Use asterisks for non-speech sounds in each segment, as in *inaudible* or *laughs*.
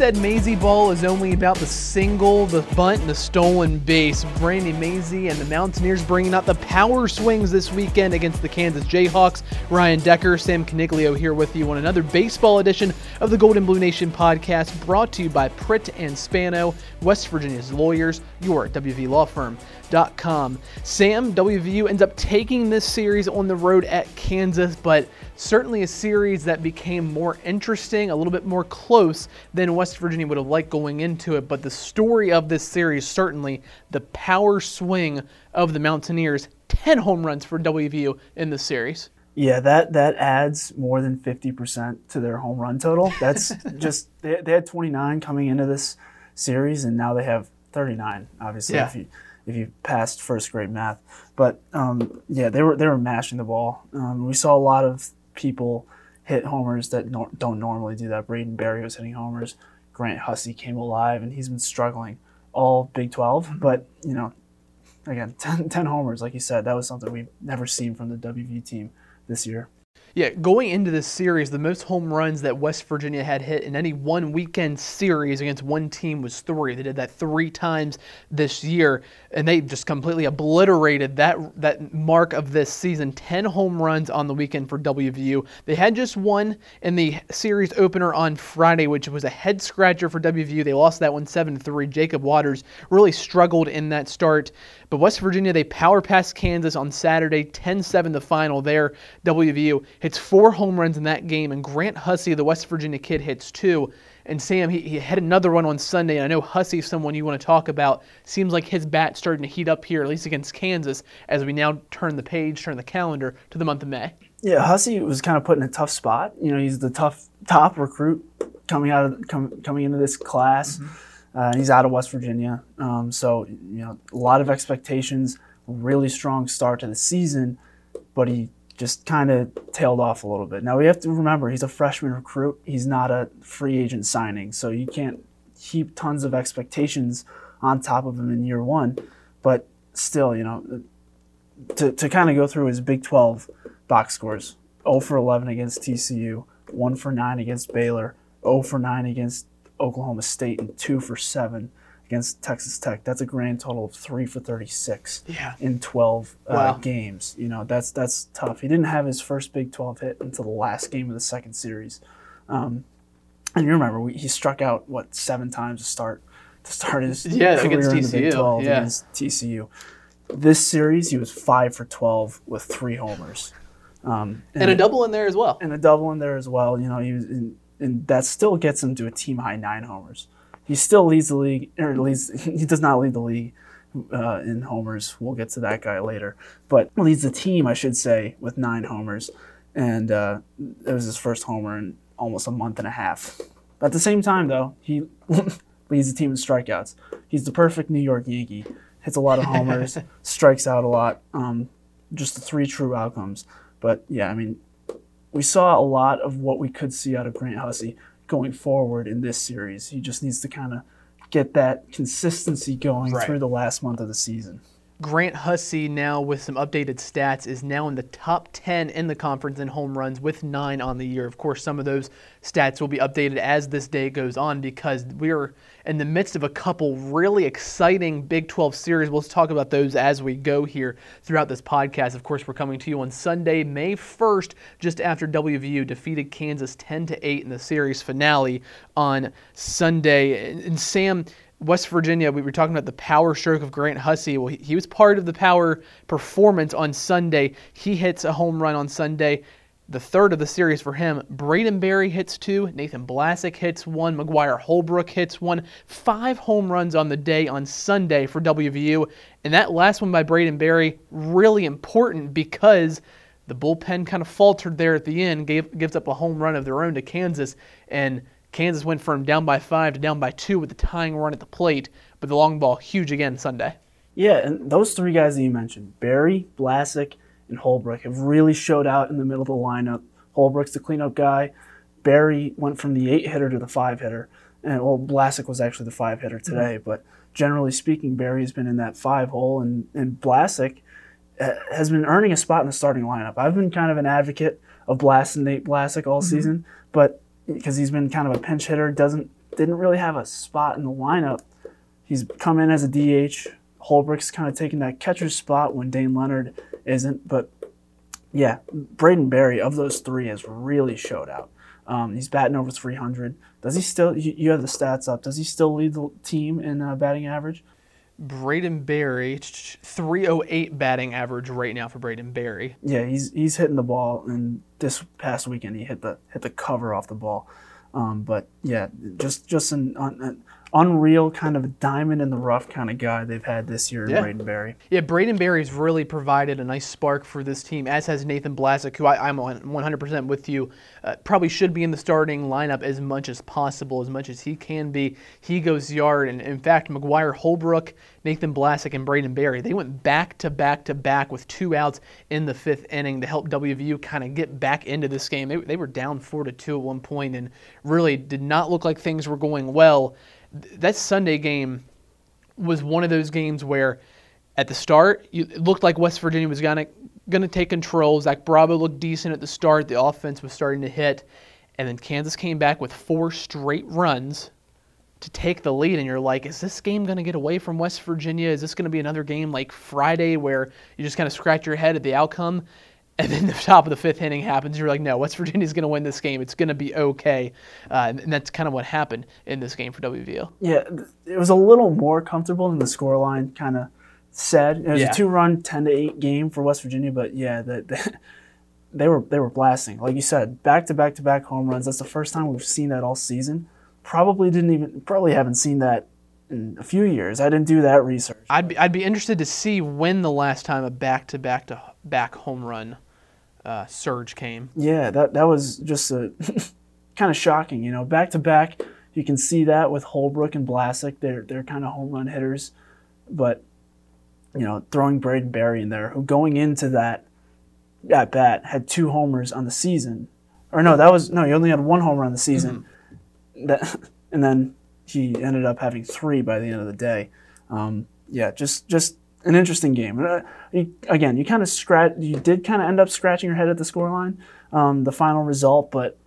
Said Mazey Ball is only about the single, the bunt, and the stolen base? Brandy Mazey and the Mountaineers bringing out the power swings this weekend against the Kansas Jayhawks. Ryan Decker, Sam Coniglio here with you on another baseball edition of the Gold and Blue Nation podcast brought to you by Pritt and Spano, West Virginia's lawyers, your WV law firm. Com. Sam, WVU ends up taking this series on the road at Kansas, but certainly a series that became more interesting, a little bit more close than West Virginia would have liked going into it. But the story of this series, certainly the power swing of the Mountaineers, 10 home runs for WVU in the series. Yeah, that that adds more than 50% to their home run total. That's *laughs* just they, they had 29 coming into this series and now they have 39 obviously yeah. if you if you passed first grade math. But um, yeah, they were they were mashing the ball. Um, we saw a lot of people hit homers that no, don't normally do that. Braden Berry was hitting homers. Grant Hussey came alive, and he's been struggling all Big 12. Mm-hmm. But you know, again, *laughs* 10, 10 homers, like you said, that was something we've never seen from the WV team this year. Yeah, going into this series, the most home runs that West Virginia had hit in any one weekend series against one team was three. They did that three times this year, and they just completely obliterated that that mark of this season. Ten home runs on the weekend for WVU. They had just one in the series opener on Friday, which was a head scratcher for WVU. They lost that one seven three. Jacob Watters really struggled in that start. But West Virginia, they power passed Kansas on Saturday, 10 7 the final there. WVU hits four home runs in that game, and Grant Hussey, the West Virginia kid, hits two. And Sam, he, he had another one on Sunday. And I know Hussey's someone you want to talk about. Seems like his bat's starting to heat up here, at least against Kansas, as we now turn the page, turn the calendar to the month of May. Yeah, Hussey was kind of put in a tough spot. You know, he's the tough top recruit coming out of com, coming into this class. Mm-hmm uh, he's out of West Virginia. Um, so, you know, a lot of expectations, really strong start to the season, but he just kind of tailed off a little bit. Now, we have to remember he's a freshman recruit, he's not a free agent signing. So, you can't heap tons of expectations on top of him in year one. But still, you know, to, to kind of go through his Big 12 box scores 0 for 11 against TCU, 1 for 9 against Baylor, 0 for 9 against Oklahoma State and two for seven against Texas Tech. That's a grand total of three for 36 yeah. in 12 uh, wow. games. You know, that's that's tough. He didn't have his first Big 12 hit until the last game of the second series. Um, and you remember, we, he struck out, what, seven times to start to start his *laughs* yeah, career against in the Big 12 yeah. against TCU. This series, he was five for 12 with three homers. Um, and, and, a double in there as well. And a double in there as well. You know, he was in, and that still gets him to a team high nine homers. He still leads the league, or at least *laughs* he does not lead the league uh, in homers. We'll get to that guy later, but leads the team, I should say, with nine homers, and uh, it was his first homer in almost a month and a half. At the same time, though, he *laughs* leads the team in strikeouts. He's the perfect New York Yankee. Hits a lot of homers, *laughs* strikes out a lot. Um, just the three true outcomes. But yeah, I mean, we saw a lot of what we could see out of Grant Hussey going forward in this series. He just needs to kind of get that consistency going right. through the last month of the season. Grant Hussey now with some updated stats is now in the top 10 in the conference in home runs with 9 on the year. Of course, some of those stats will be updated as this day goes on because we're in the midst of a couple really exciting Big 12 series. We'll talk about those as we go here throughout this podcast. Of course, we're coming to you on Sunday, May 1st, just after WVU defeated Kansas 10 to 8 in the series finale on Sunday. And Sam, West Virginia, we were talking about the power stroke of Grant Hussey. Well, he, was part of the power performance on Sunday. He hits a home run on Sunday, the third of the series for him. Braden Berry hits two, Nathan Blasek hits one, McGuire Holbrook hits one. Five home runs on the day on Sunday for WVU. And that last one by Braden Berry, really important because the bullpen kind of faltered there at the end, gave, gives up a home run of their own to Kansas. And Kansas went from down by five to down by two with the tying run at the plate, but the long ball huge again Sunday. Yeah, and those three guys that you mentioned, Barry, Blasek, and Holbrook, have really showed out in the middle of the lineup. Holbrook's the cleanup guy. Barry went from the eight hitter to the five hitter, and well, Blasek was actually the five hitter today. Mm-hmm. But generally speaking, Barry's been in that five hole, and and Blasek uh, has been earning a spot in the starting lineup. I've been kind of an advocate of Blast and Nate Blasek all mm-hmm. season, but because he's been kind of a pinch hitter, doesn't didn't really have a spot in the lineup. He's come in as a DH. Holbrook's kind of taking that catcher's spot when Dane Leonard isn't. But yeah, Braden Berry of those three has really showed out. Um, he's batting over 300. Does he still? You, you, have the stats up. Does he still lead the team in uh, batting average? Braden Berry, 308 batting average right now for Braden Berry. Yeah, he's he's hitting the ball, and this past weekend he hit the hit the cover off the ball. Um, but yeah, just just an, an, unreal kind of diamond in the rough kind of guy they've had this year, yeah. Braden Berry. Yeah, Braden Berry's really provided a nice spark for this team, as has Nathan Blasek, who I, am 100% with you. Uh, probably should be in the starting lineup as much as possible, as much as he can be. He goes yard, and in fact, McGuire Holbrook, Nathan Blasek, and Braden Berry, they went back to back to back with two outs in the fifth inning to help WVU kind of get back into this game. They, they were down four to two at one point, and really did not look like things were going well that Sunday game was one of those games where at the start it looked like West Virginia was gonna gonna take control. Zach Bravo looked decent at the start. The offense was starting to hit, and then Kansas came back with four straight runs to take the lead. And you're like, is this game gonna get away from West Virginia? Is this gonna be another game like Friday where you just kind of scratch your head at the outcome? And then the top of the fifth inning happens. You're like, no, West Virginia's going to win this game. It's going to be okay. Uh, and that's kind of what happened in this game for WVU. Yeah, it was a little more comfortable than the scoreline kind of said. It was yeah. a two-run, ten to eight game for West Virginia, but yeah, the, the, *laughs* they were they were blasting. Like you said, back to back to back home runs. That's the first time we've seen that all season. Probably didn't even probably haven't seen that in a few years. I didn't do that research. I'd be, I'd be interested to see when the last time a back to back to back home run uh, surge came. Yeah, that that was just a *laughs* kind of shocking. You know, back to back, you can see that with Holbrook and Blasek. They're they're kind of home run hitters, but you know, throwing Braden Berry in there, who going into that at bat had two homers on the season, or no, that was no, he only had one homer on the season. Mm-hmm. That *laughs* and then he ended up having three by the end of the day. Um, yeah, just just an interesting game. Uh, you, again, you kind of scratch. You did kind of end up scratching your head at the scoreline, um, the final result, but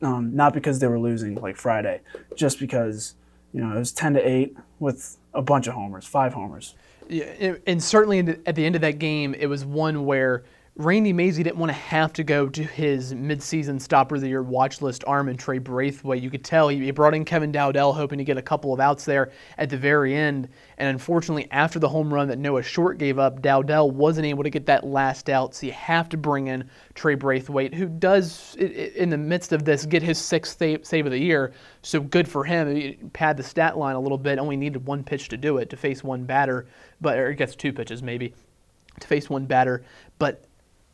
um, not because they were losing like Friday, just because you know it was ten to eight with a bunch of homers, five homers. Yeah, and certainly at the end of that game, it was one where Randy Mazey didn't want to have to go to his midseason stopper of the year watch list arm and Trey Braithwaite. You could tell he brought in Kevin Dowdell hoping to get a couple of outs there at the very end. And unfortunately, after the home run that Noah Short gave up, Dowdell wasn't able to get that last out. So you have to bring in Trey Braithwaite, who does, in the midst of this, get his sixth save of the year. So good for him. He pad the stat line a little bit. Only needed one pitch to do it to face one batter, but or it gets two pitches maybe to face one batter. But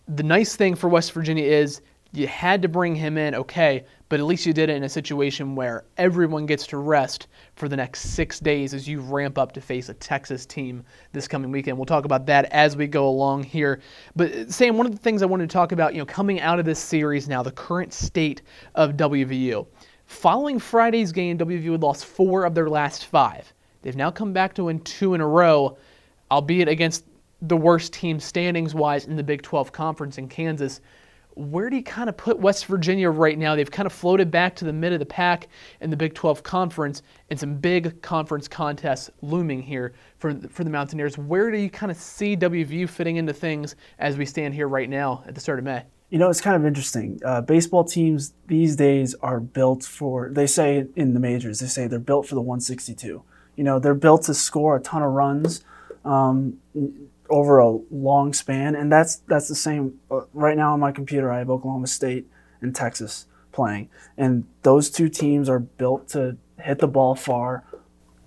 the nice thing for West Virginia is you had to bring him in, okay, but at least you did it in a situation where everyone gets to rest for the next six days as you ramp up to face a Texas team this coming weekend. We'll talk about that as we go along here. But uh, Sam, one of the things I wanted to talk about, you know, coming out of this series now, the current state of WVU. Following Friday's game, WVU had lost four of their last five. They've now come back to win two in a row, albeit against the worst team standings wise in the Big 12 conference in Kansas. Where do you kind of put West Virginia right now? They've kind of floated back to the mid of the pack in the Big 12 conference and some big conference contests looming here for, for the Mountaineers. Where do you kind of see WVU fitting into things as we stand here right now at the start of May? You know, it's kind of interesting. Uh, baseball teams these days are built for, they say in the majors, they say they're built for the 162. You know, they're built to score a ton of runs. Um, over a long span, and that's that's the same. Uh, right now on my computer, I have Oklahoma State and Texas playing, and those two teams are built to hit the ball far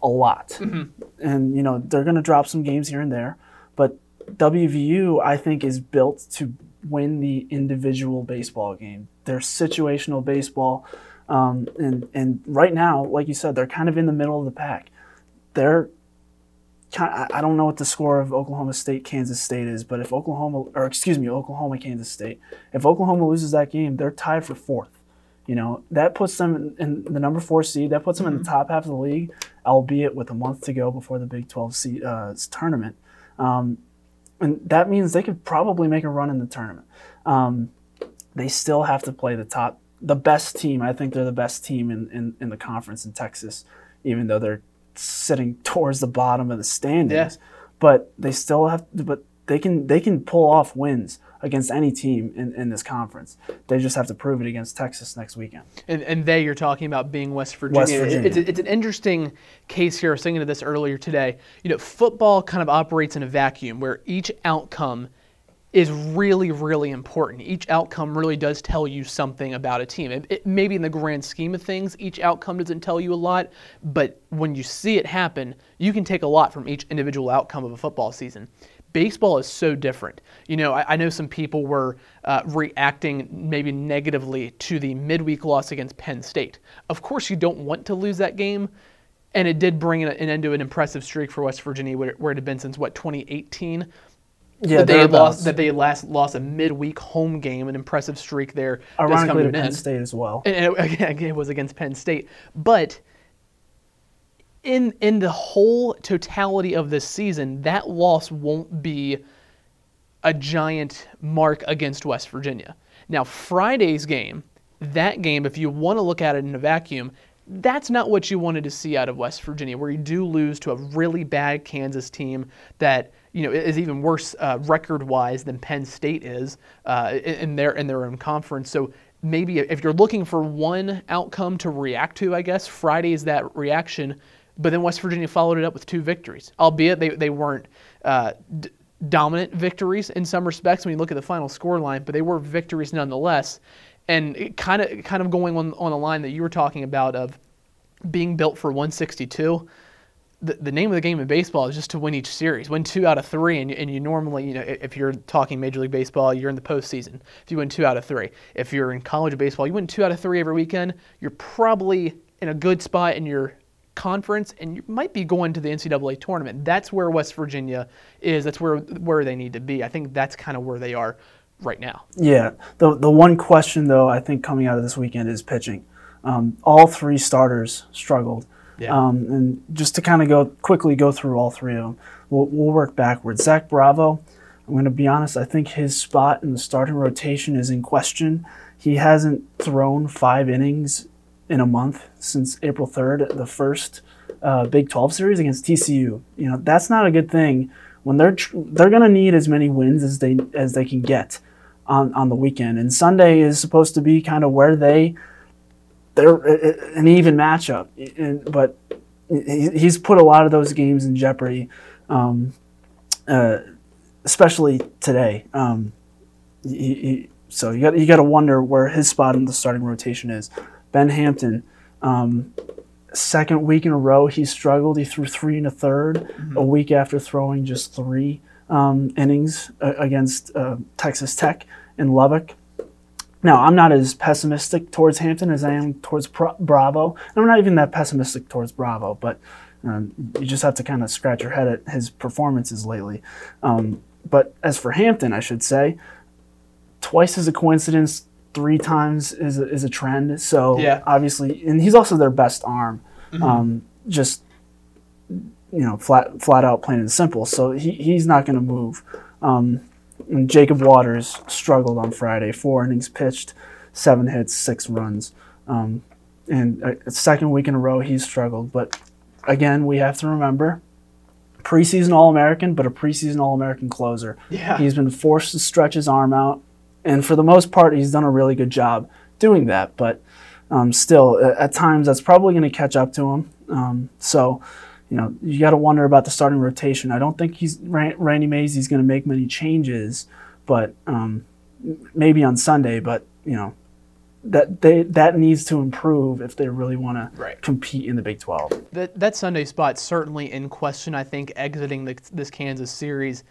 a lot, mm-hmm. and you know they're going to drop some games here and there, but WVU I think is built to win the individual baseball game. They're situational baseball, um, and and right now, like you said, they're kind of in the middle of the pack. They're I don't know what the score of Oklahoma State Kansas State is, but if Oklahoma or excuse me Oklahoma Kansas State, if Oklahoma loses that game, they're tied for fourth. You know that puts them in, the number four seed. That puts them mm-hmm. in the mm-hmm. top half of the league, albeit with a month to go before the Big 12 seed, uh, tournament. Um, and that means they could probably make a run in the tournament. Um, they still have to play the top the best team. I think they're the best team in, in, in the conference in Texas, even though they're sitting towards the bottom of the standings. Yeah. But they still have, but they can they can pull off wins against any team in, in this conference. They just have to prove it against Texas next weekend. And, and they, you're talking about being West Virginia. West Virginia. It's, it's an interesting case here. I was thinking of this earlier today. You know, football kind of operates in a vacuum where each outcome is really, really important. Each outcome really does tell you something about a team. It, it, maybe in the grand scheme of things, each outcome doesn't tell you a lot, but when you see it happen, you can take a lot from each individual outcome of a football season baseball is so different. You know, I, I know some people were uh, reacting maybe negatively to the midweek loss against Penn State. Of course, you don't want to lose that game, and it did bring an, end to an impressive streak for West Virginia, where, where it had been since what 2018. Yeah, that they had lost. That they last lost a midweek home game, an impressive streak there. Ironically, to Penn end. State as well. And, and *laughs* it, again, it was against Penn State, but in in the whole totality of this season, that loss won't be a giant mark against West Virginia. Now, Friday's game, that game, if you want to look at it in a vacuum, that's not what you wanted to see out of West Virginia, where you do lose to a really bad Kansas team that you know is even worse uh, record-wise than Penn State is uh, in their in their own conference. So maybe if you're looking for one outcome to react to, I guess Friday is that reaction. But then West Virginia followed it up with two victories, albeit they, they weren't uh, d- dominant victories in some respects when you look at the final score line, but they were victories nonetheless. And kind of kind of going on on the line that you were talking about of being built for 162. The, the name of the game in baseball is just to win each series, win two out of three, and, and you normally, you know, if you're talking Major League Baseball, you're in the postseason. If you win two out of three, if you're in college baseball, you win two out of three every weekend. You're probably in a good spot in your conference and you might be going to the NCAA tournament. That's where West Virginia is. That's where where they need to be. I think that's kind of where they are right now. Yeah. The the one question though I think coming out of this weekend is pitching. Um, all three starters struggled. Yeah. Um, and just to kind of go quickly go through all three of them, we'll, we'll work backwards. Zach Bravo, I'm going to be honest. I think his spot in the starting rotation is in question. He hasn't thrown five innings in a month since April 3rd, the first uh, Big 12 series against TCU. You know, that's not a good thing when they're tr- they're going to need as many wins as they as they can get on on the weekend. And Sunday is supposed to be kind of where they they're an even matchup. And, but he's put a lot of those games in jeopardy, um, uh, especially today. Um, he, he, so you got you got to wonder where his spot in the starting rotation is. Ben Hampton, um, second week in a row, he struggled. He threw three and a 3rd mm-hmm. a week after throwing just three um, innings uh, against uh, Texas Tech in Lubbock. Now, I'm not as pessimistic towards Hampton as I am towards Pro- Bravo. I'm not even that pessimistic towards Bravo, but um, you just have to kind of scratch your head at his performances lately. Um, but as for Hampton, I should say, twice as a coincidence three times is a, is a trend. So yeah. obviously, and he's also their best arm. Mm-hmm. Um, just you know, flat flat out, plain and simple. So he, he's not going to move. Um, and Jacob Watters struggled on Friday. Four innings pitched, seven hits, six runs. Um, and second week in a row, he's struggled. But again, we have to remember preseason All American, but a preseason All American closer. Yeah. He's been forced to stretch his arm out and for the most part, he's done a really good job doing that. But um, still, at times, that's probably going to catch up to him. Um, so, you know, you got to wonder about the starting rotation. I don't think he's Randy Mazey. He's going to make many changes, but um, maybe on Sunday. But you know, that they that needs to improve if they really want to compete in the Big 12. That that Sunday spot certainly in question. I think exiting the, this Kansas series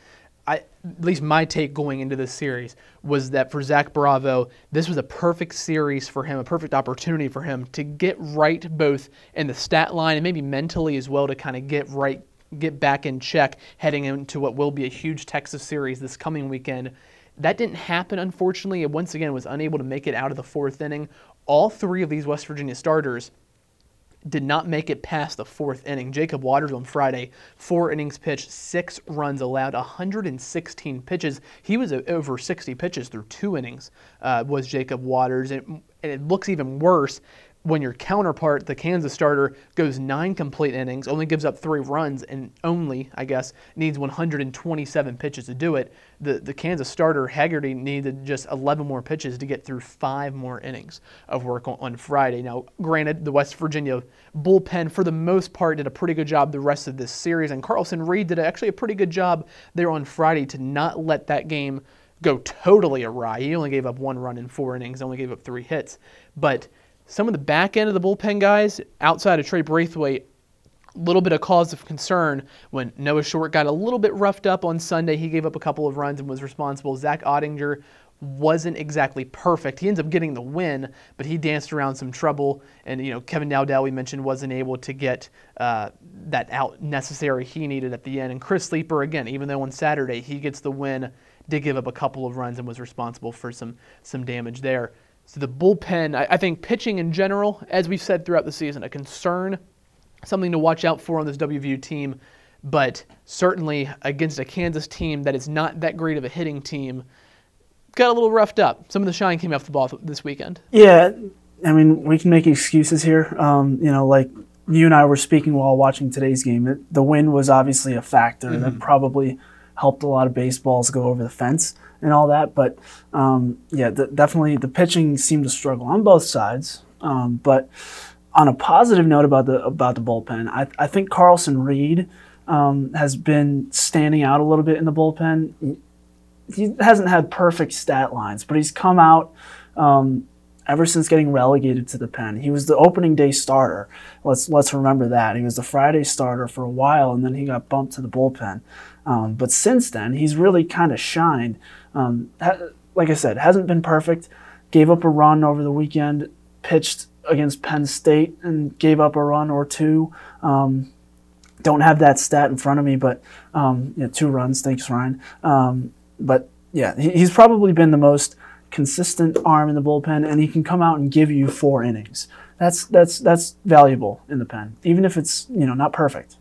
I, at least my take going into this series was that for Zach Bravo, this was a perfect series for him, a perfect opportunity for him to get right both in the stat line and maybe mentally as well to kind of get right, get back in check heading into what will be a huge Texas series this coming weekend. That didn't happen, unfortunately. It once again was unable to make it out of the fourth inning. All three of these West Virginia starters did not make it past the fourth inning. Jacob Watters on Friday, four innings pitched, six runs allowed, 116 pitches. He was over 60 pitches through two innings, uh, was Jacob Watters. And, and it looks even worse when your counterpart, the Kansas starter, goes nine complete innings, only gives up three runs, and only, I guess, needs 127 pitches to do it, the, the Kansas starter, Haggerty, needed just 11 more pitches to get through five more innings of work on, on Friday. Now, granted, the West Virginia bullpen, for the most part, did a pretty good job the rest of this series, and Carlson Reed did actually a pretty good job there on Friday to not let that game go totally awry. He only gave up one run in four innings, only gave up three hits. But some of the back end of the bullpen guys, outside of Trey Braithwaite, a little bit of cause of concern when Noah Short got a little bit roughed up on Sunday. He gave up a couple of runs and was responsible. Zach Ottinger wasn't exactly perfect. He ends up getting the win, but he danced around some trouble. And you know, Kevin Dowdell, we mentioned, wasn't able to get uh, that out necessary he needed at the end. And Chris Sleeper, again, even though on Saturday he gets the win, did give up a couple of runs and was responsible for some some damage there. So the bullpen, I, I think pitching in general, as we've said throughout the season, a concern, something to watch out for on this WVU team. But certainly against a Kansas team that is not that great of a hitting team, got a little roughed up. Some of the shine came off the ball this weekend. Yeah, I mean, we can make excuses here. Um, you know, like you and I were speaking while watching today's game. It, the wind was obviously a factor mm-hmm. that probably helped a lot of baseballs go over the fence and all that. But um, yeah, the, definitely the pitching seemed to struggle on both sides. Um, but on a positive note about the about the bullpen, I, I think Carlson Reed um, has been standing out a little bit in the bullpen. He, hasn't had perfect stat lines, but he's come out um, ever since getting relegated to the pen. He was the opening day starter. Let's let's remember that. He was the Friday starter for a while, and then he got bumped to the bullpen. Um, but since then, he's really kind of shined. Um, ha- like I said, hasn't been perfect. Gave up a run over the weekend. Pitched against Penn State and gave up a run or two. Um, don't have that stat in front of me, but um, two runs. Thanks, Ryan. Um, but yeah, he, he's probably been the most consistent arm in the bullpen, and he can come out and give you four innings. That's that's that's valuable in the pen, even if it's you know not perfect.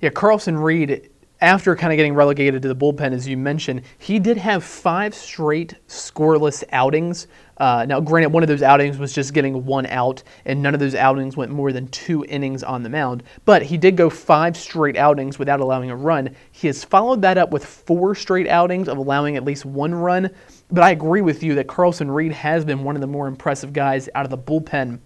Yeah, Carlson Reed after kind of getting relegated to the bullpen, as you mentioned, he did have five straight scoreless outings. Uh, now, granted, one of those outings was just getting one out, and none of those outings went more than two innings on the mound. But he did go five straight outings without allowing a run. He has followed that up with four straight outings of allowing at least one run. But I agree with you that Carlson Reed has been one of the more impressive guys out of the bullpen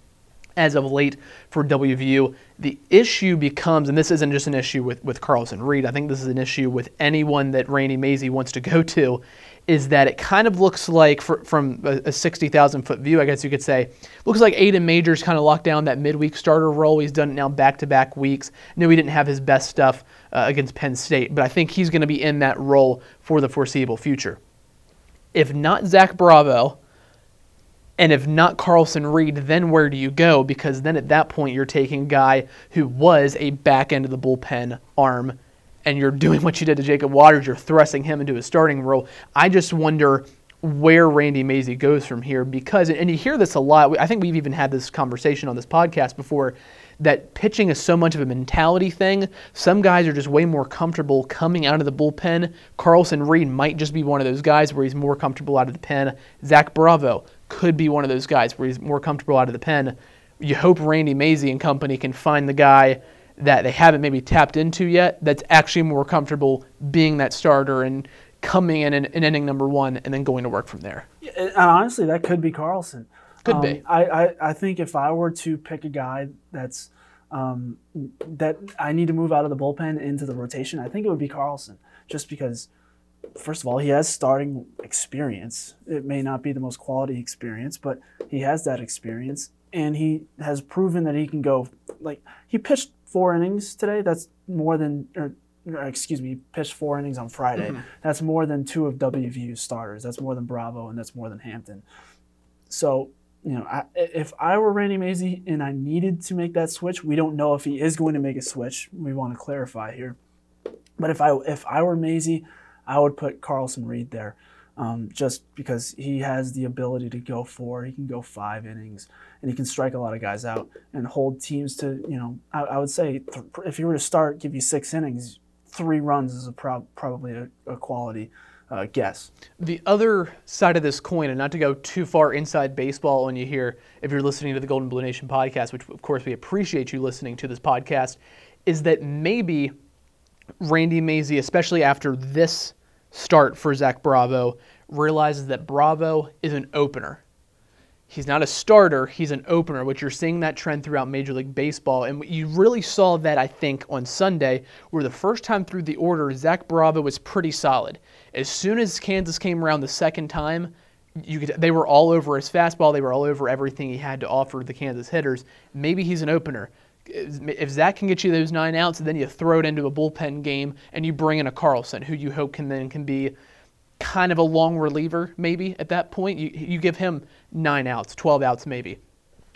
as of late for WVU. The issue becomes, and this isn't just an issue with, with Carlson Reed, I think this is an issue with anyone that Randy Mazey wants to go to, is that it kind of looks like, for, from a, a 60,000 foot view, I guess you could say, looks like Aiden Majors kind of locked down that midweek starter role. He's done it now back to back weeks. No, he didn't have his best stuff uh, against Penn State, but I think he's going to be in that role for the foreseeable future. If not Zach Bravo, and if not Carlson Reed, then where do you go? Because then at that point, you're taking a guy who was a back end of the bullpen arm and you're doing what you did to Jacob Watters. You're thrusting him into a starting role. I just wonder where Randy Mazey goes from here because, and you hear this a lot. I think we've even had this conversation on this podcast before that pitching is so much of a mentality thing. Some guys are just way more comfortable coming out of the bullpen. Carlson Reed might just be one of those guys where he's more comfortable out of the pen. Zach Bravo could be one of those guys where he's more comfortable out of the pen. You hope Randy Mazey and company can find the guy that they haven't maybe tapped into yet that's actually more comfortable being that starter and coming in in, in inning number one and then going to work from there. And honestly, that could be Carlson. Could um, be. I, I, I think if I were to pick a guy that's um, that I need to move out of the bullpen into the rotation, I think it would be Carlson, just because – first of all, he has starting experience. It may not be the most quality experience, but he has that experience, and he has proven that he can go. Like he pitched four innings today. That's more than, or, excuse me, pitched four innings on Friday. Mm-hmm. That's more than two of WVU's starters. That's more than Bravo, and that's more than Hampton. So you know, I, if I were Randy Mazey and I needed to make that switch, we don't know if he is going to make a switch. We want to clarify here. But if I if I were Mazey, I would put Carlson Reed there. um, just because he has the ability to go four, he can go five innings, and he can strike a lot of guys out and hold teams to, you know, I, I would say th- if he were to start, give you six innings, three runs is a pro- probably a, a quality uh, guess. The other side of this coin, and not to go too far inside baseball on you here, if you're listening to the Gold and Blue Nation podcast, which of course we appreciate you listening to this podcast, is that maybe Randy Mazey, especially after this start for Zach Bravo, realizes that Bravo is an opener. He's not a starter, he's an opener, which you're seeing that trend throughout Major League Baseball. And you really saw that, I think, on Sunday, where the first time through the order, Zach Bravo was pretty solid. As soon as Kansas came around the second time, you could, they were all over his fastball, they were all over everything he had to offer the Kansas hitters. Maybe he's an opener if Zach can get you those nine outs, then you throw it into a bullpen game and you bring in a Carlson, who you hope can then can be kind of a long reliever, maybe at that point. You you give him nine outs, twelve outs, maybe.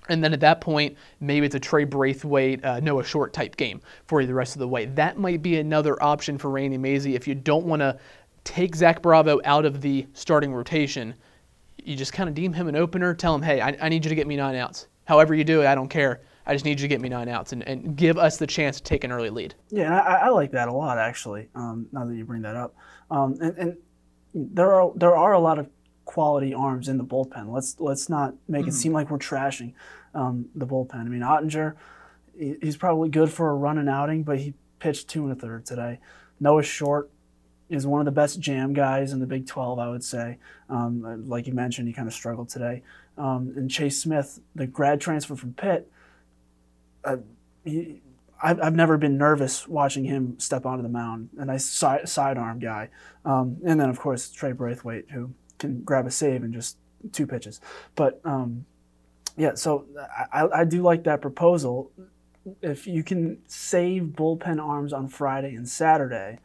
And then at that point, maybe it's a Trey Braithwaite, uh, Noah Short type game for you the rest of the way. That might be another option for Randy Mazey if you don't want to take Zach Bravo out of the starting rotation. You just kind of deem him an opener. Tell him, hey, I, I need you to get me nine outs. However you do it, I don't care. I just need you to get me nine outs and, and give us the chance to take an early lead. Yeah, I, I like that a lot actually. Um, now that you bring that up, um, and, and, there are there are a lot of quality arms in the bullpen. Let's let's not make mm-hmm. it seem like we're trashing um, the bullpen. I mean, Ottinger, he's probably good for a run and outing, but he pitched two and a third today. Noah Short is one of the best jam guys in the Big 12, I would say. Um, like you mentioned, he kind of struggled today. Um, and Chase Smith, the grad transfer from Pitt, uh, he, I've, I've never been nervous watching him step onto the mound. A nice side, sidearm guy. Um, and then, of course, Trey Braithwaite, who can grab a save in just two pitches. But um, yeah, so I, I do like that proposal. If you can save bullpen arms on Friday and Saturday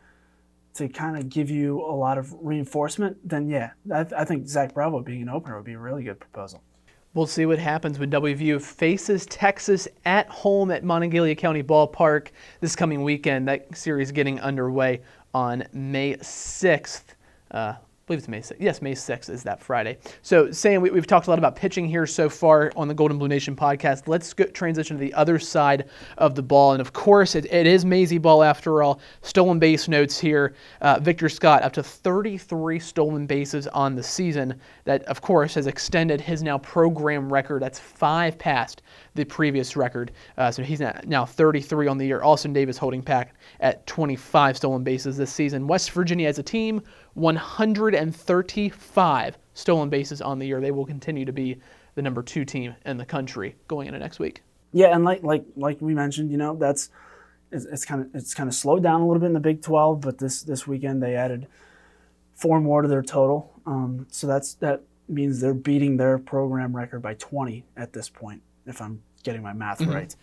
to kind of give you a lot of reinforcement, then yeah, I, I think Zach Bravo being an opener would be a really good proposal. We'll see what happens when WVU faces Texas at home at Monongalia County Ballpark this coming weekend. That series getting underway on May 6th. Uh, believe it's May 6th. Yes, May 6th is that Friday. So, Sam, we, have talked a lot about pitching here so far on the Gold and Blue Nation podcast. Let's go, transition to the other side of the ball. And of course, it, it is Mazey ball after all. Stolen base notes here. Uh, Victor Scott up to 33 stolen bases on the season. That, of course, has extended his now program record. That's five past the previous record. Uh, so he's now 33 on the year. Austin Davis holding pack at 25 stolen bases this season. West Virginia as a team 135 stolen bases on the year. They will continue to be the number two team in the country going into next week. Yeah, and like like like we mentioned, you know, that's it's, it's kind of it's kind of slowed down a little bit in the Big 12, but this this weekend they added four more to their total. Um, so that's that means they're beating their program record by 20 at this point, if I'm getting my math mm-hmm. right.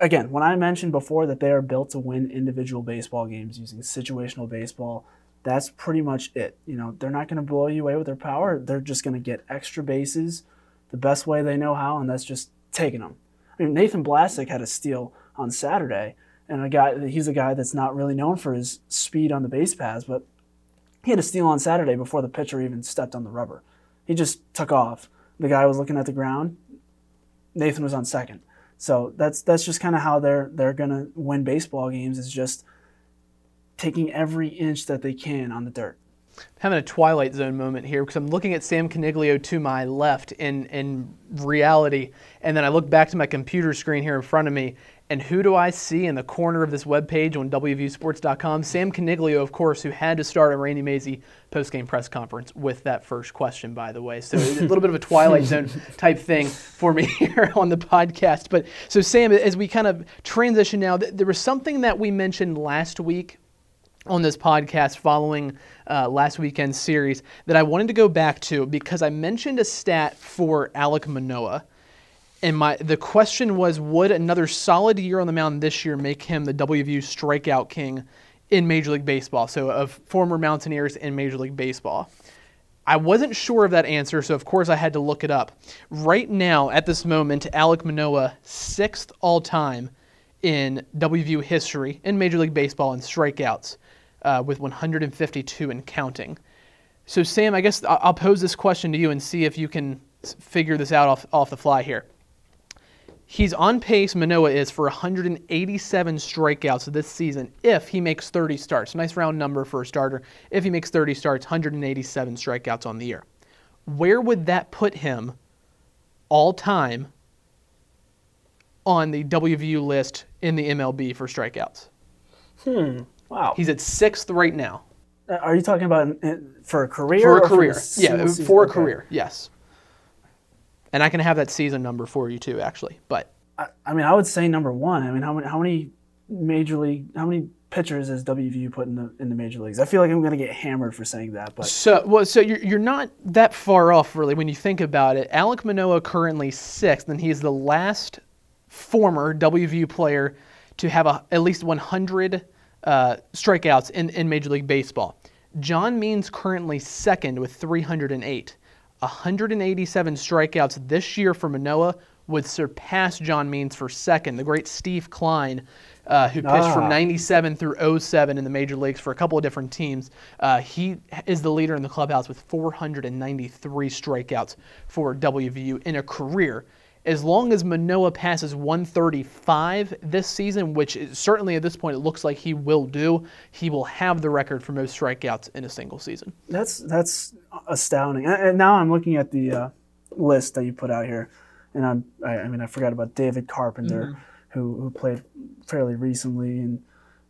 Again, when I mentioned before that they are built to win individual baseball games using situational baseball, that's pretty much it. You know, they're not going to blow you away with their power. They're just going to get extra bases the best way they know how, and that's just taking them. I mean, Nathan Blastic had a steal on Saturday, and a guy he's a guy that's not really known for his speed on the base paths, but he had a steal on Saturday before the pitcher even stepped on the rubber. He just took off. The guy was looking at the ground. Nathan was on second. So that's that's just kind of how they're they're gonna win baseball games. Is just taking every inch that they can on the dirt. Having a Twilight Zone moment here because I'm looking at Sam Coniglio to my left in, in reality, and then I look back to my computer screen here in front of me, and who do I see in the corner of this web page on WVUSports.com? Sam Coniglio, of course, who had to start a Randy Mazey post-game press conference with that first question, by the way. So a little bit of a Twilight Zone *laughs* type thing for me *laughs* here on the podcast. But so Sam, as we kind of transition now, there was something that we mentioned last week on this podcast following uh, last weekend's series that I wanted to go back to because I mentioned a stat for Alek Manoah. And my the question was, would another solid year on the mound this year make him the WVU strikeout king in Major League Baseball? So of former Mountaineers in Major League Baseball. I wasn't sure of that answer, so of course I had to look it up. Right now, at this moment, Alek Manoah, sixth all time in WVU history in Major League Baseball in strikeouts uh, with 152 and counting. So Sam, I guess I'll pose this question to you and see if you can figure this out off off the fly here. He's on pace, Manoah is, for 187 strikeouts this season if he makes 30 starts. Nice round number for a starter. If he makes 30 starts, 187 strikeouts on the year. Where would that put him all time on the WVU list in the MLB for strikeouts? Wow. He's at sixth right now Uh, Are you talking about in, in- for a career? for a career. the yeah, season? for a Okay. career. Yes. And I can have that season number for you too, actually. But I, I mean, I would say number one. I mean, how many how many major league how many pitchers has WVU put in the in the major leagues? I feel like I'm going to get hammered for saying that, but So, well, so you're, you're not that far off, really, when you think about it. Alek Manoah currently sixth, and he's the last former WVU player to have a, at least 100 uh, strikeouts in, in Major League Baseball. John Means currently second with 308. 187 strikeouts this year for Manoah would surpass John Means for second. The great Steve Kline, uh, who pitched Ah. from 97 through 07 in the major leagues for a couple of different teams. Uh, he is the leader in the clubhouse with 493 strikeouts for WVU in a career. As long as Manoah passes 135 this season, which certainly at this point it looks like he will do, he will have the record for most strikeouts in a single season. that's that's astounding. And now I'm looking at the uh, list that you put out here, and I'm I, I mean I forgot about David Carpenter, Mm-hmm. who who played fairly recently, and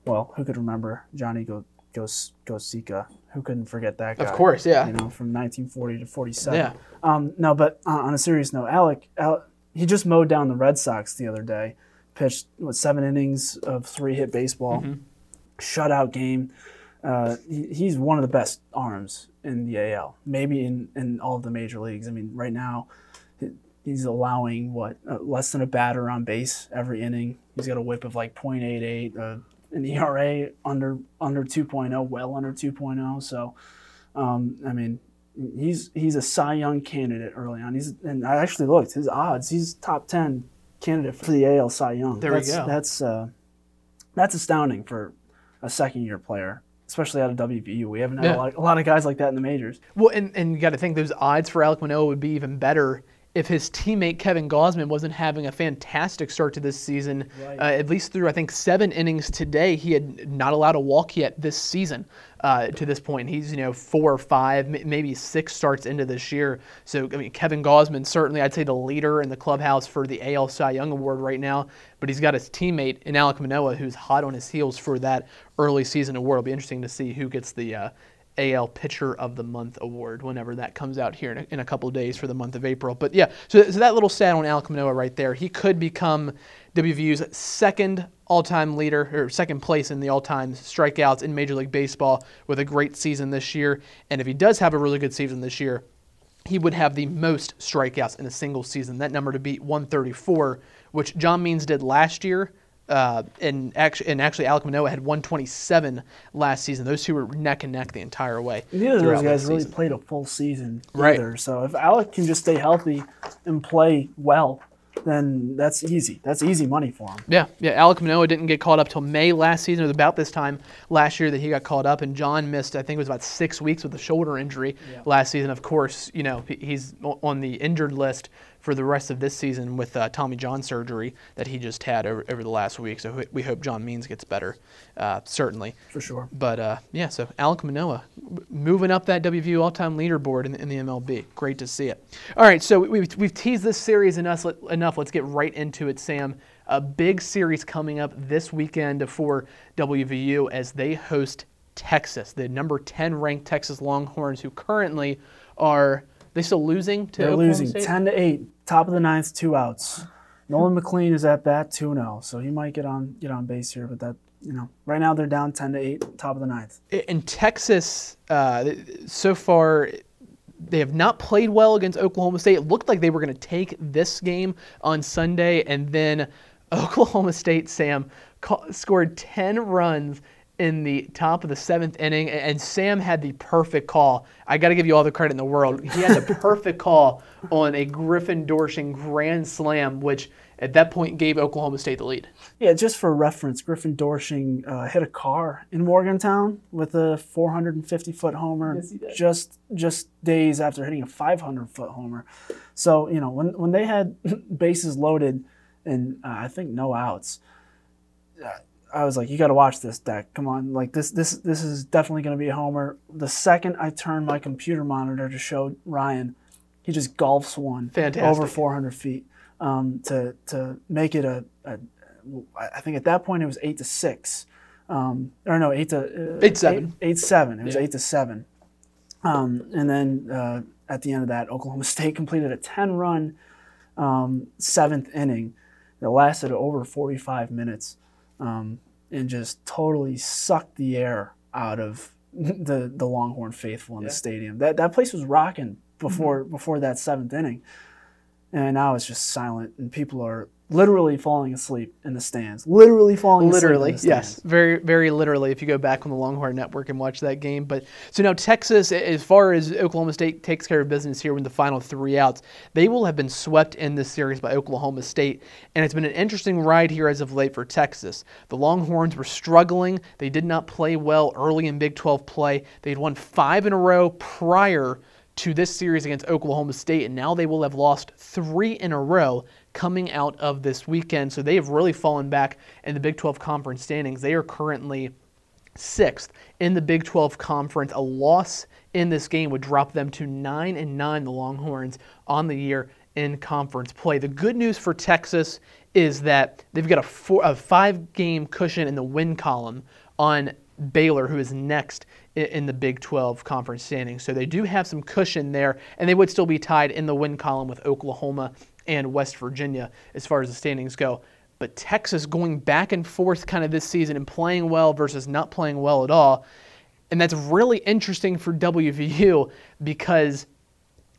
well, who could remember Johnny Go Gos Gorsica? Who couldn't forget that guy? Of course, yeah. You know, from 1940 to 47. Yeah. Um, no, but uh, on a serious note, Alek, Alek, he just mowed down the Red Sox the other day. Pitched what seven innings of three hit baseball, Mm-hmm. shutout game. Uh, he, he's one of the best arms in the AL, maybe in, in all of the major leagues. I mean, right now, he- he's allowing what uh, less than a batter on base every inning. He's got a WHIP of like .88, uh, an ERA under under 2.0, well under 2.0. So, um, I mean, he's he's a Cy Young candidate early on. He's and I actually looked his odds. He's top 10 candidate for the AL Cy Young. There we that's, go. That's uh, that's astounding for a second year player, especially out of WVU. We haven't had Yeah. a, lot, a lot of guys like that in the majors. Well, and, and you got to think those odds for Alek Manoah would be even better if his teammate Kevin Gausman wasn't having a fantastic start to this season. Right. Uh, at least through I think seven innings today, he had not allowed a walk yet this season. Uh, to this point, he's you know four or five, m- maybe six starts into this year. So I mean, Kevin Gausman certainly I'd say the leader in the clubhouse for the AL Cy Young Award right now. But he's got his teammate in Alek Manoah who's hot on his heels for that early season award. It'll be interesting to see who gets the uh, AL Pitcher of the Month award whenever that comes out here in a, in a couple days for the month of April. But yeah, so, so that little stat on Alek Manoah right there, he could become WVU's second all-time leader or second place in the all-time strikeouts in Major League Baseball with a great season this year. And if he does have a really good season this year, he would have the most strikeouts in a single season. That number to beat 134, which John Means did last year. Uh, and actually, and actually, Alek Manoah had 127 last season. Those two were neck and neck the entire way. Neither of those guys really played a full season Right. either. So if Alek can just stay healthy and play well, then that's easy. That's easy money for him. Yeah, yeah. Alek Manoah didn't get called up till May last season. It was about this time last year that he got called up, and John missed. I think it was about six weeks with a shoulder injury last season. Of course, you know he's on the injured list for the rest of this season with uh, Tommy John surgery that he just had over, over the last week. So we hope John Means gets better, uh, certainly. For sure. But uh, yeah, so Alek Manoah moving up that WVU all-time leaderboard in, in the MLB. Great to see it. All right, so we, we've, we've teased this series enough. Let's get right into it, Sam. A big series coming up this weekend for WVU as they host Texas, the number 10 ranked Texas Longhorns, who currently are they still losing to They're Oklahoma losing State? ten to eight. Top of the ninth, two outs. Nolan McLean is at bat 2 0, So he might get on get on base here, but that you know right now they're down ten to eight, top of the ninth. in Texas, uh, so far, they have not played well against Oklahoma State. It looked like they were going to take this game on Sunday, and then *laughs* Oklahoma State, Sam, ca- scored 10 runs in the top of the seventh inning, and Sam had the perfect call. I got to give you all the credit in the world. He had the perfect *laughs* call on a Griffin Doersching grand slam, which at that point gave Oklahoma State the lead. Yeah, just for reference, Griffin Doersching uh, hit a car in Morgantown with a 450 foot homer Yes, just just days after hitting a 500 foot homer. So you know when when they had *laughs* bases loaded and uh, I think no outs, uh, I was like, you got to watch this deck. Come on, like this this this is definitely going to be a homer. The second I turned my computer monitor to show Ryan, he just golfs one Fantastic. over 400 feet um, to to make it a, a. I think at that point it was eight to six, um, or no eight to uh, Eight seven. Eight, eight seven. It was Yeah. eight to seven, um, and then uh, at the end of that, Oklahoma *laughs* State completed a 10 run um, seventh inning that lasted over 45 minutes, um, and just totally sucked the air out of *laughs* the the Longhorn faithful in Yeah. the stadium. That that place was rocking before before that seventh inning, and now it's just silent, and people are literally falling asleep in the stands. Literally falling Literally, asleep. the yes, very, very literally. If you go back on the Longhorn Network and watch that game, but so now Texas, as far as Oklahoma State takes care of business here with the final three outs, they will have been swept in this series by Oklahoma State, and it's been an interesting ride here as of late for Texas. The Longhorns were struggling; they did not play well early in Big 12 play. They'd won five in a row prior to this series against Oklahoma State, and now they will have lost three in a row coming out of this weekend. So they have really fallen back in the Big 12 conference standings. They are currently sixth in the Big 12 conference. A loss in this game would drop them to nine and nine. The Longhorns on the year in conference play. The good news for Texas is that they've got a, four, a five-game cushion in the win column on Baylor, who is next in the Big 12 conference standings. So they do have some cushion there, and they would still be tied in the win column with Oklahoma and West Virginia as far as the standings go. But Texas going back and forth kind of this season and playing well versus not playing well at all. And that's really interesting for WVU because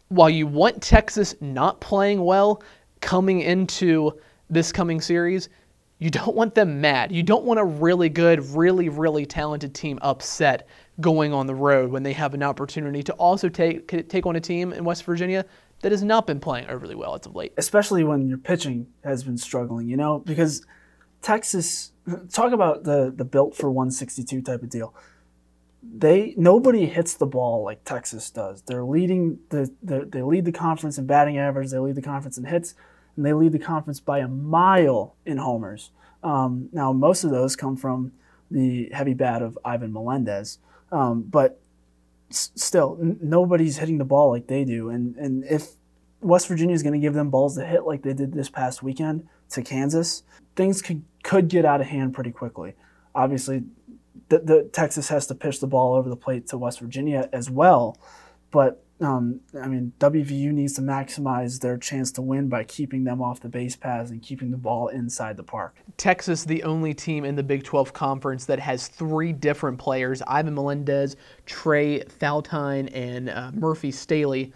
while you want Texas not playing well coming into this coming series, you don't want them mad. You don't want a really good, really, really talented team upset going on the road when they have an opportunity to also take take on a team in West Virginia that has not been playing overly well as of late. especially when your pitching has been struggling, you know, because Texas talk about the the built for 162 type of deal. They nobody hits the ball like Texas does. They're leading the, the they lead the conference in batting average, they lead the conference in hits, and they lead the conference by a mile in homers. Um, now most of those come from the heavy bat of Ivan Melendez, um, but still n- nobody's hitting the ball like they do. And and if West Virginia is going to give them balls to hit like they did this past weekend to Kansas, things could could get out of hand pretty quickly. Obviously, the, the Texas has to pitch the ball over the plate to West Virginia as well, but um, I mean WVU needs to maximize their chance to win by keeping them off the base paths and keeping the ball inside the park. Texas, the only team in the Big 12 conference that has three different players Ivan Melendez, Trey Faltine, and uh, Murphy Stehly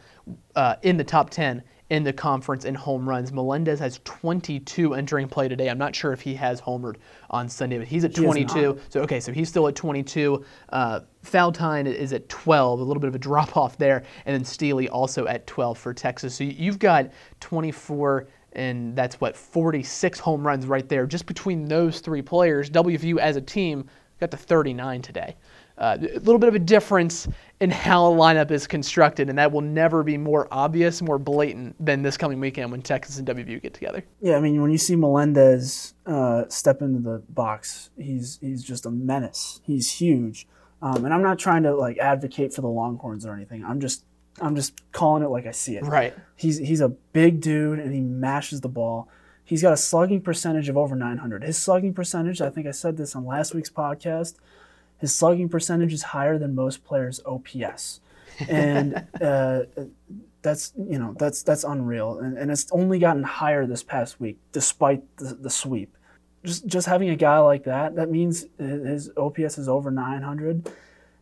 uh, in the top 10 in the conference in home runs. Melendez has 22 entering play today. I'm not sure if he has homered on Sunday, but he's at He 22. not. So, okay, so he's still at 22. Uh, Faltine is at 12, a little bit of a drop *laughs* off there. And then Stehly also at 12 for Texas. So you've got 24 and that's what 46 home runs right there just between those three players wvu as a team got to 39 today uh, a little bit of a difference in how a lineup is constructed and that will never be more obvious more blatant than this coming weekend when texas and wvu get together Yeah, I mean, when you see Melendez uh, step into the box, he's he's just a menace. He's huge, um, and I'm not trying to like advocate for the Longhorns or anything. I'm just I'm just calling it like I see it. right He's he's a big dude and he mashes the ball. He's got a slugging percentage of over 900. His slugging percentage, I think I said this on last week's podcast, his slugging percentage is higher than most players' OPS, and *laughs* uh, that's you know that's that's unreal. And, and it's only gotten higher this past week, despite the, the sweep. Just just having a guy like that, that means his OPS is over 900.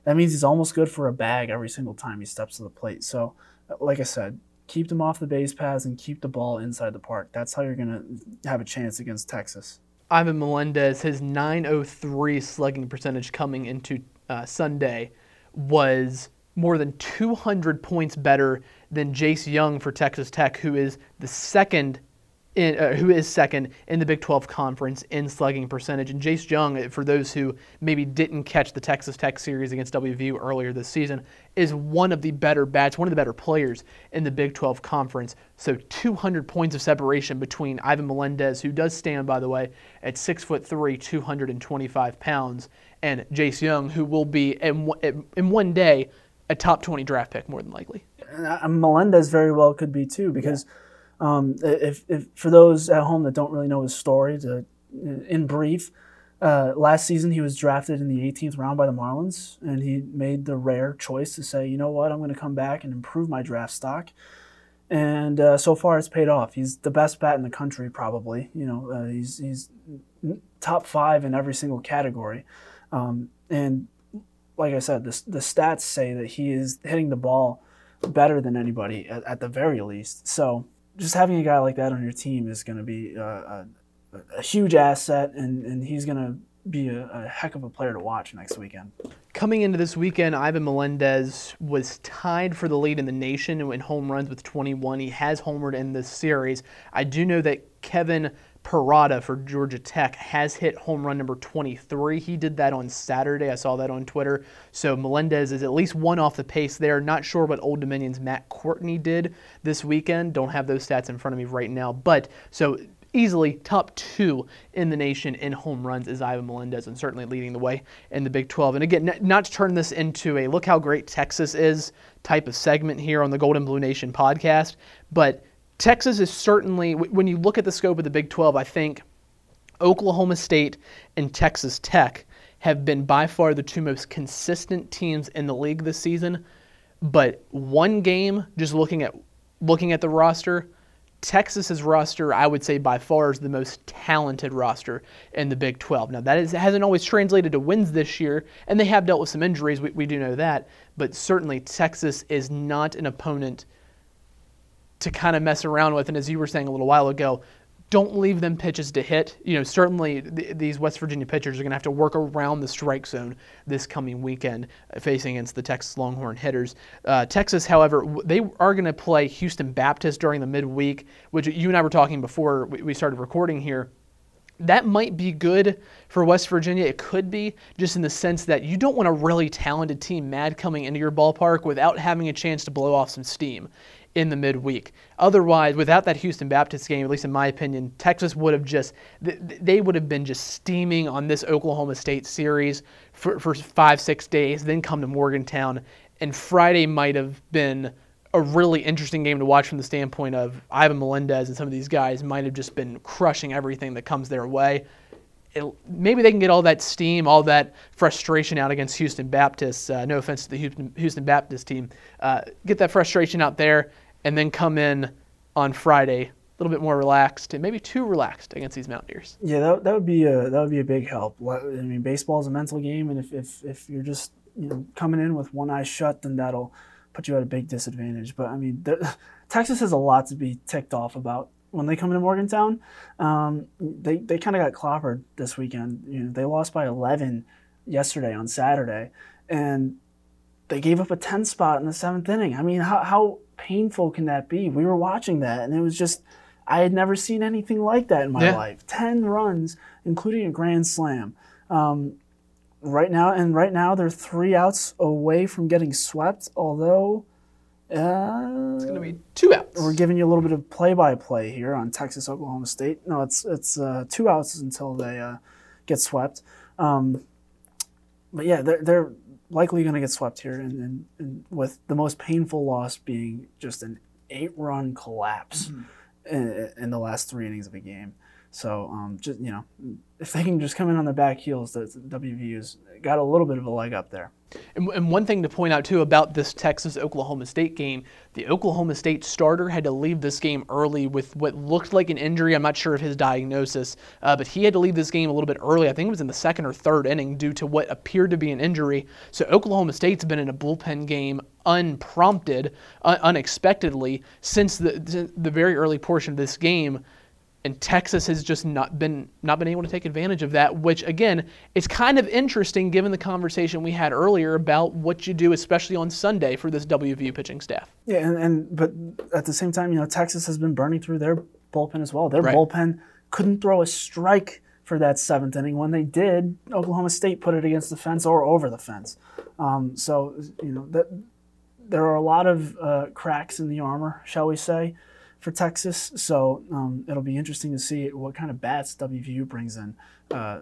That means he's almost good for a bag every single time he steps to the plate. So, like I said, keep them off the base paths and keep the ball inside the park. That's how you're going to have a chance against Texas. Ivan melendez his 903 slugging percentage coming into uh, sunday was more than 200 points better than jace jung for texas tech who is the second in, uh, who is second in the Big 12 Conference in slugging percentage. And Jace Jung, for those who maybe didn't catch the Texas Tech series against WVU earlier this season, is one of the better bats, one of the better players in the Big 12 Conference. So 200 points of separation between Ivan Melendez, who does stand, by the way, at six foot three, 225 pounds, and Jace Jung, who will be in, in one day a top 20 draft pick more than likely. And uh, Melendez very well could be too, because. Yeah um, if, if, for those at home that don't really know his story, to, in brief, uh, last season he was drafted in the 18th round by the Marlins, and he made the rare choice to say, you know what, I'm going to come back and improve my draft stock. And uh, so far, it's paid off. He's the best bat in the country, probably. You know, uh, he's he's top five in every single category. Um, and like I said, the, the stats say that he is hitting the ball better than anybody at, at the very least. So just having a guy like that on your team is going to be a, a, a, huge asset, and, and he's going to be a, a, heck of a player to watch next weekend. Coming into this weekend, Ivan Melendez was tied for the lead in the nation in home runs with 21. He has homered in this series. I do know that Kevin Parada for Georgia Tech has hit home run number 23. He did that on Saturday. I saw that on Twitter. So Melendez is at least one off the pace there. Not sure what Old Dominion's Matt Coutney did this weekend. Don't have those stats in front of me right now. But so easily top two in the nation in home runs is Ivan Melendez and certainly leading the way in the Big 12. And again, not to turn this into a look how great Texas is type of segment here on the Gold and Blue Nation podcast, but Texas is certainly, when you look at the scope of the Big 12, I think Oklahoma State and Texas Tech have been by far the two most consistent teams in the league this season. But one game, just looking at looking at the roster, Texas's roster, I would say by far is the most talented roster in the Big 12. Now that is, hasn't always translated to wins this year, and they have dealt with some injuries. We, we do know that, but certainly Texas is not an opponent to kind of mess around with. And as you were saying a little while ago, don't leave them pitches to hit. You know, certainly th- these West Virginia pitchers are going to have to work around the strike zone this coming weekend, uh, facing against the Texas Longhorn hitters. Uh, Texas, however, they are going to play Houston Baptist during the midweek, which you and I were talking before we started recording here. That might be good for West Virginia. It could be, just in the sense that you don't want a really talented team mad coming into your ballpark without having a chance to blow off some steam in the midweek. Otherwise, without that Houston Baptist game, at least in my opinion, Texas would have just they would have been just steaming on this Oklahoma State series for, for five six days, then come to Morgantown, and Friday might have been a really interesting game to watch from the standpoint of Ivan Melendez and some of these guys might have just been crushing everything that comes their way. It, maybe they can get all that steam, all that frustration out against Houston Baptist. Uh, no offense to the Houston, Houston Baptist team. Uh, get that frustration out there and then come in on Friday a little bit more relaxed and maybe too relaxed against these Mountaineers. Yeah, that, that would be a that would be a big help. I mean, baseball is a mental game, and if, if, if you're just you know coming in with one eye shut, then that'll put you at a big disadvantage. But I mean, the, *laughs* Texas has a lot to be ticked off about when they come into Morgantown. Um, they they kind of got clobbered this weekend. You know, they lost by 11 yesterday on Saturday, and they gave up a 10 spot in the seventh inning. I mean, how, how painful can that be? We were watching that, and it was just, I had never seen anything like that in my yeah. life. 10 runs, including a grand slam. Um, right now, and right now, they're three outs away from getting swept, although. Uh, it's going to be two outs. We're giving you a little bit of play-by-play here on Texas Oklahoma State. No, it's it's uh, two outs until they uh, get swept. Um, but yeah, they're, they're likely going to get swept here, and, and, and, with the most painful loss being just an eight-run collapse mm-hmm. in, in, the last three innings of a game. So, um, just you know, if they can just come in on the back heels, the WVU's got a little bit of a leg up there. And, and, one thing to point out too about this Texas Oklahoma State game, the Oklahoma State starter had to leave this game early with what looked like an injury. I'm not sure of his diagnosis, uh, but he had to leave this game a little bit early. I think it was in the second or third inning due to what appeared to be an injury. So Oklahoma State's been in a bullpen game unprompted, uh, unexpectedly since the the very early portion of this game and Texas has just not been not been able to take advantage of that. Which again, it's kind of interesting given the conversation we had earlier about what you do, especially on Sunday for this WVU pitching staff. Yeah, and, and but at the same time, you know, Texas has been burning through their bullpen as well. Their Right. bullpen couldn't throw a strike for that seventh inning. When they did, Oklahoma State put it against the fence or over the fence. Um, so you know that there are a lot of uh, cracks in the armor, shall we say, for Texas. So um, it'll be interesting to see what kind of bats WVU brings in uh, uh,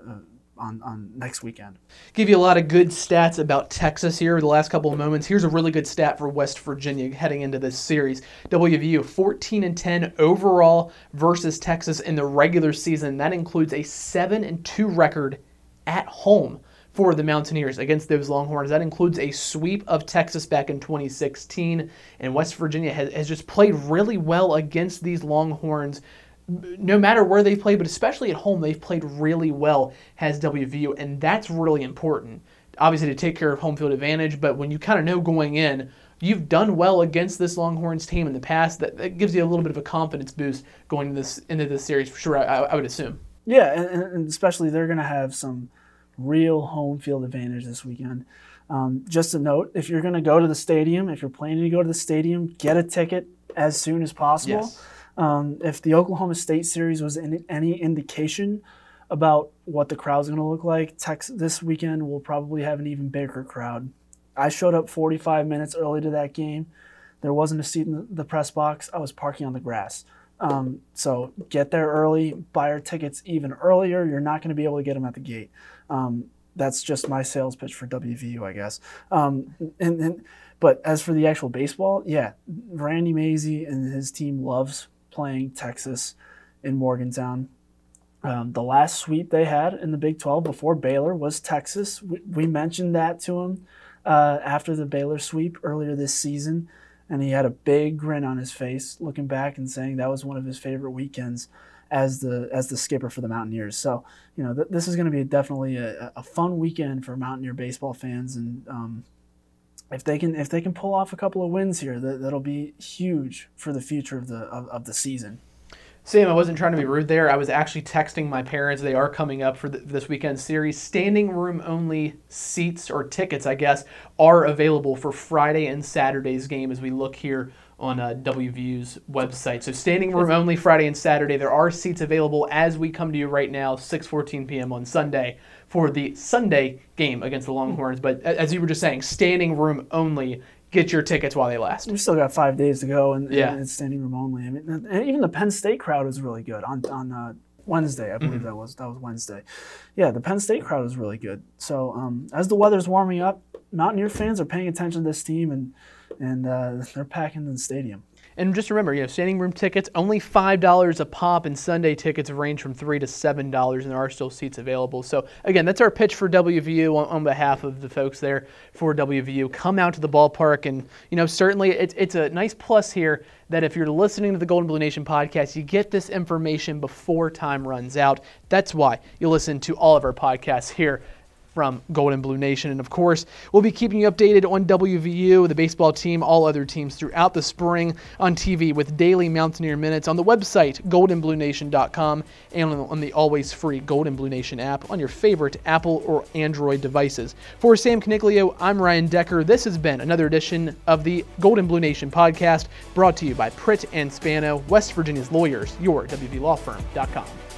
on, on next weekend. give you a lot of good stats about Texas here the last couple of moments. Here's a really good stat for West Virginia heading into this series. WVU 14 and 10 overall versus Texas in the regular season. That includes a 7 and 2 record at home for the Mountaineers against those Longhorns. That includes a sweep of Texas back in 2016 and West Virginia has, has just played really well against these Longhorns no matter where they play, but especially at home, they've played really well, has WVU, and that's really important. Obviously, to take care of home field advantage, but when you kind of know going in, you've done well against this Longhorns team in the past, that, that gives you a little bit of a confidence boost going into this into this series for sure. I, I would assume. Yeah, and, and especially they're going to have some real home field advantage this weekend. Um, just a note: if you're going to go to the stadium, if you're planning to go to the stadium, get a ticket as soon as possible. Yes. Um, if the Oklahoma State series was in, any indication about what the crowd's going to look like, Texas this weekend will probably have an even bigger crowd. I showed up 45 minutes early to that game. There wasn't a seat in the- the press box. I was parking on the grass. Um, so get there early, buy your tickets even earlier. You're not going to be able to get them at the gate. Um, that's just my sales pitch for WVU, I guess. Um, and, and but as for the actual baseball, yeah, Randy Mazey and his team loves playing Texas in Morgantown. Um, the last sweep they had in the Big 12 before Baylor was Texas. We, we mentioned that to him uh, after the Baylor sweep earlier this season, and he had a big grin on his face, looking back and saying that was one of his favorite weekends as the as the skipper for the Mountaineers. So you know th- this is going to be definitely a, a fun weekend for Mountaineer baseball fans, and um, if they can if they can pull off a couple of wins here, that, that'll be huge for the future of the of, of the season. Sam, I wasn't trying to be rude there. I was actually texting my parents. They are coming up for th this weekend series. Standing room only seats or tickets, I guess, are available for Friday and Saturday's game as we look here on uh, WVU's website. So standing room only Friday and Saturday. There are seats available as we come to you right now, 6:14 p.m. on Sunday for the Sunday game against the Longhorns. But as you were just saying, standing room only. Get your tickets while they last. We've still got five days to go, and, Yeah. and it's standing room only. I mean, and even the Penn State crowd is really good on on uh, Wednesday. I believe Mm-hmm. that was that was Wednesday. Yeah, the Penn State crowd is really good. So um, as the weather's warming up, Mountaineer fans are paying attention to this team, and and uh, they're packing the stadium. And just remember, you know, standing room tickets only five dollars a pop, and Sunday tickets range from three to seven dollars, and there are still seats available. So again, that's our pitch for WVU on, on behalf of the folks there for WVU. Come out to the ballpark, and you know, certainly it's it's a nice plus here that if you're listening to the Gold and Blue Nation podcast, you get this information before time runs out. That's why you listen to all of our podcasts here from Gold and Blue Nation. And of course, we'll be keeping you updated on WVU, the baseball team, all other teams throughout the spring on TV with daily Mountaineer Minutes on the website, goldandbluenation.com, and on the, always free Gold and Blue Nation app on your favorite Apple or Android devices. For Sam Coniglio, I'm Ryan Decker. This has been another edition of the Golden Blue Nation podcast brought to you by Pritt and Spano, West Virginia's lawyers, your WVLawFirm.com.